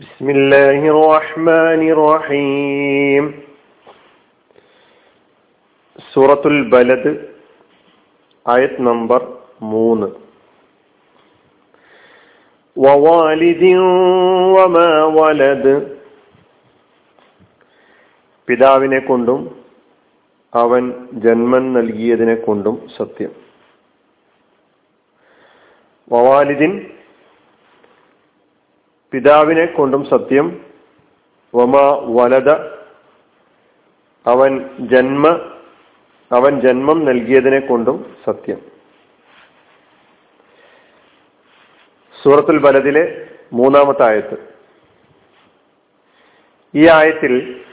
بسم الله الرحمن الرحيم സൂറത്തുൽ ബലദ് ആയത് നമ്പർ മൂന്ന് വവാലിദിൻ വമാ വലദ് പിതാവിനെ കൊണ്ടും അവൻ ജന്മം നൽകിയതിനെ കൊണ്ടും സത്യം വവാലിദിൻ പിതാവിനെ കൊണ്ടും സത്യം. വമ വലത അവൻ ജന്മ അവൻ ജന്മം നൽകിയതിനെ കൊണ്ടും സത്യം. സൂറത്തുൽ ബലദിലെ മൂന്നാമത്തെ ആയത്ത്. ഈ ആയത്തിൽ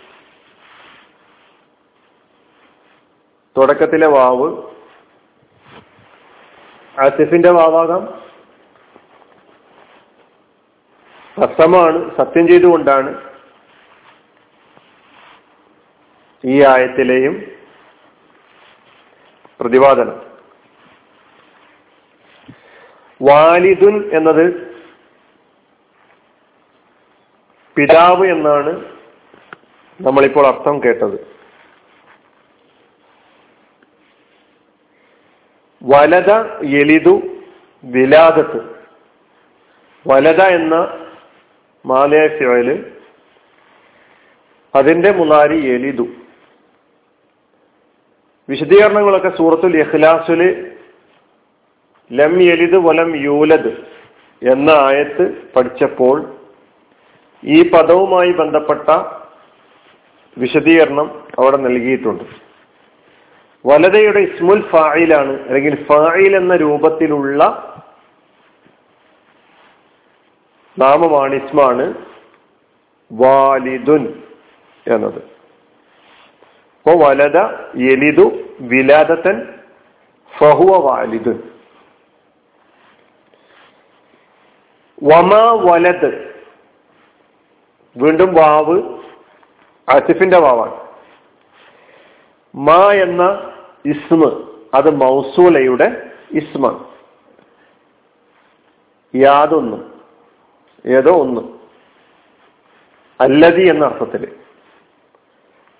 തുടക്കത്തിലെ വാവ് ആസിഫിന്റെ വാവാകാം സസമാണ് സത്യം ചെയ്തുകൊണ്ടാണ് ഈ ആയത്തിലെയും പ്രതിപാദനം. വാലിദുൻ എന്നത് പിതാവ് എന്നാണ് നമ്മളിപ്പോൾ അർത്ഥം കേട്ടത്. വലത എലിതു വിലാദത്ത്. വലത എന്ന മാലയ ഫിയോയിൽ അതിന്റെ മുലാരി എലിതു. വിശദീകരണങ്ങളൊക്കെ സൂറത്തുൽ ഇഖ്ലാസുൽ ലം എലിത് വലം യൂലദ് എന്ന ആയത്ത് പഠിച്ചപ്പോൾ ഈ പദവുമായി ബന്ധപ്പെട്ട വിശദീകരണം അവിടെ നൽകിയിട്ടുണ്ട്. വലതയുടെ ഇസ്മുൽ ഫായിലാണ് അല്ലെങ്കിൽ ഫായിൽ എന്ന രൂപത്തിലുള്ള നാമമാണ് ഇസ്മാണ് വാലിദുൻ എന്നത്. അപ്പോ വലത എലിദു വിലാദത്തൻ ഫഹുവ വാലിദുൻ. വമാ വലത് വീണ്ടും വാവ് അസിഫിന്റെ വാവാണ്. മാ എന്ന ഇസ്മ അത് മൗസൂലയുടെ ഇസ്മാണ്. യാതൊന്നും. ഏതോ ഒന്ന്. അല്ലതി എന്ന അർത്ഥത്തിൽ.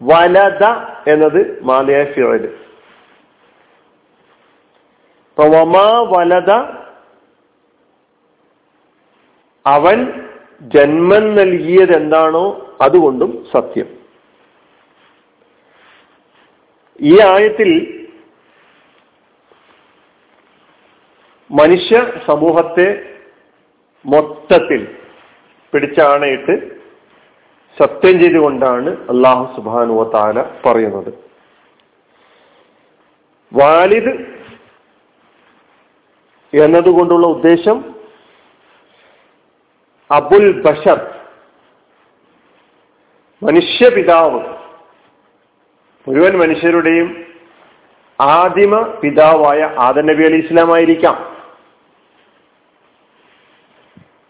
വലത എന്നത് മാലയായ ഫിയോൽ വമാ വലത അവൻ ജന്മം നൽകിയത് എന്താണോ അതുകൊണ്ടും സത്യം. ഈ ആയത്തിൽ മനുഷ്യ സമൂഹത്തെ മൊത്തത്തിൽ പിടിച്ചാണയിട്ട് സത്യം ചെയ്തുകൊണ്ടാണ് അള്ളാഹു സുബാനുവ താല പറയുന്നത്. വാലിദ് എന്നതുകൊണ്ടുള്ള ഉദ്ദേശം അബുൽ ബഷർ മനുഷ്യപിതാവ് മുഴുവൻ മനുഷ്യരുടെയും ആദിമ പിതാവായ ആദ നബി അലി ഇസ്ലാം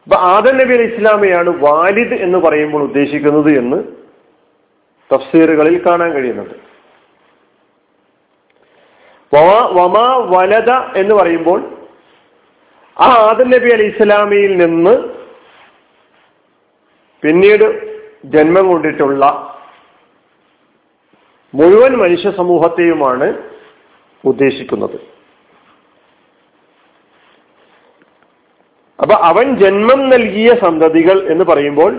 അപ്പൊ ആദം നബി അലി ഇസ്ലാമയാണ് വാലിദ് എന്ന് പറയുമ്പോൾ ഉദ്ദേശിക്കുന്നത് എന്ന് തഫ്സീറുകളിൽ കാണാൻ കഴിയുന്നുണ്ട്. വമാ വലത എന്ന് പറയുമ്പോൾ ആ ആദം നബി അലി ഇസ്ലാമിയിൽ നിന്ന് പിന്നീട് ജന്മം കൊണ്ടിട്ടുള്ള മുഴുവൻ മനുഷ്യ സമൂഹത്തെയുമാണ് ഉദ്ദേശിക്കുന്നത്. അപ്പൊ അവൻ ജന്മം നൽകിയ സന്തതികൾ എന്ന് പറയുമ്പോൾ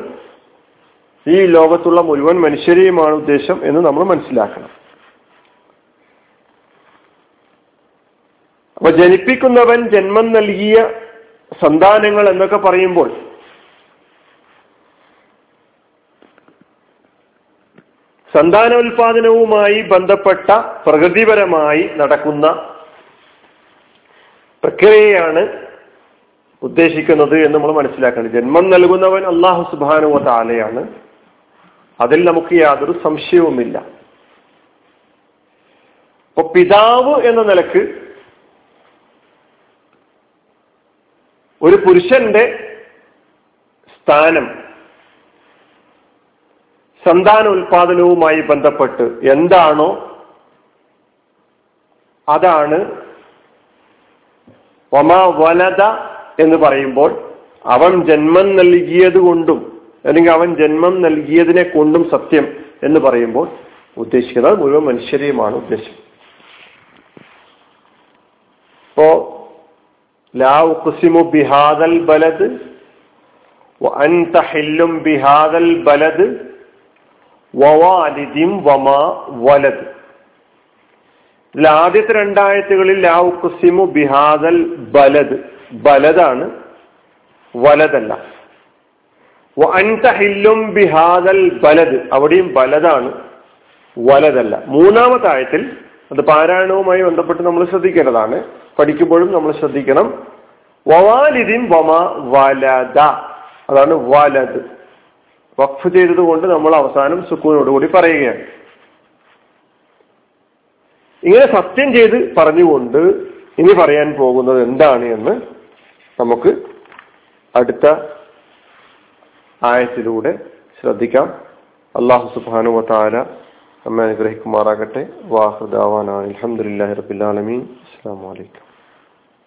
ഈ ലോകത്തുള്ള മുഴുവൻ മനുഷ്യരെയുമാണ് ഉദ്ദേശം എന്ന് നമ്മൾ മനസ്സിലാക്കണം. അപ്പൊ ജനിപ്പിക്കുന്നവൻ ജന്മം നൽകിയ സന്താനങ്ങൾ എന്നൊക്കെ പറയുമ്പോൾ സന്താനോൽപാദനവുമായി ബന്ധപ്പെട്ട പ്രകൃതിപരമായി നടക്കുന്ന പ്രക്രിയയാണ് ഉദ്ദേശിക്കുന്നത് എന്ന് നമ്മൾ മനസ്സിലാക്കണം. ജന്മം നൽകുന്നവൻ അള്ളാഹു സുബാനുവ താലയാണ് അതിൽ നമുക്ക് യാതൊരു സംശയവുമില്ല. അപ്പൊ പിതാവ് എന്ന നിലയ്ക്ക് ഒരു പുരുഷന്റെ സ്ഥാനം സന്താന ഉൽപാദനവുമായി ബന്ധപ്പെട്ട് എന്താണോ അതാണ് വമ വലത എന്ന് പറയുമ്പോൾ അവൻ ജന്മം നൽകിയത് കൊണ്ടും അല്ലെങ്കിൽ അവൻ ജന്മം നൽകിയതിനെ കൊണ്ടും സത്യം എന്ന് പറയുമ്പോൾ ഉദ്ദേശിക്കുന്നത് മുഴുവൻ മനുഷ്യരെയുമാണ് ഉദ്ദേശം ഇപ്പോ ലാ ഉഖ്സിമു ബിഹാദൽ ബലദ് وأنت حل بهذا البلد ووالد وما ولد ഇതിൽ ആദ്യത്തെ രണ്ടായത്തുകളിൽ ലാ ഉഖ്സിമു ബിഹാദൽ ബലദ് ബലദാണ് വലതല്ല. അൻതഹില്ലും ബിഹാദൽ ബലത് അവിടെയും ബലതാണ് വലതല്ല. മൂന്നാമത്തെ ആയത്തിൽ അത് പാരായണവുമായി ബന്ധപ്പെട്ട് നമ്മൾ ശ്രദ്ധിക്കേണ്ടതാണ്. പഠിക്കുമ്പോഴും നമ്മൾ ശ്രദ്ധിക്കണം. വവാലിദിൻ വമ വലദ. അതാണ് വലത് വഖഫ് ചെയ്തത് കൊണ്ട് നമ്മൾ അവസാനം സുക്കൂനോടുകൂടി പറയുകയാണ്. ഇങ്ങനെ സത്യം ചെയ്ത് പറഞ്ഞുകൊണ്ട് ഇനി പറയാൻ പോകുന്നത് എന്താണ് എന്ന് നമുക്ക് അടുത്ത ആയത്തിലൂടെ ശ്രദ്ധിക്കാം. അള്ളാഹു സുബാനു വാര നമ്മെ അനുഗ്രഹിക്കുമാറാകട്ടെ. വാഹൃദാവാനാണ് അലഹമുല്ലാ റബിലാലമീൻ അസ്സാം വലൈക്കും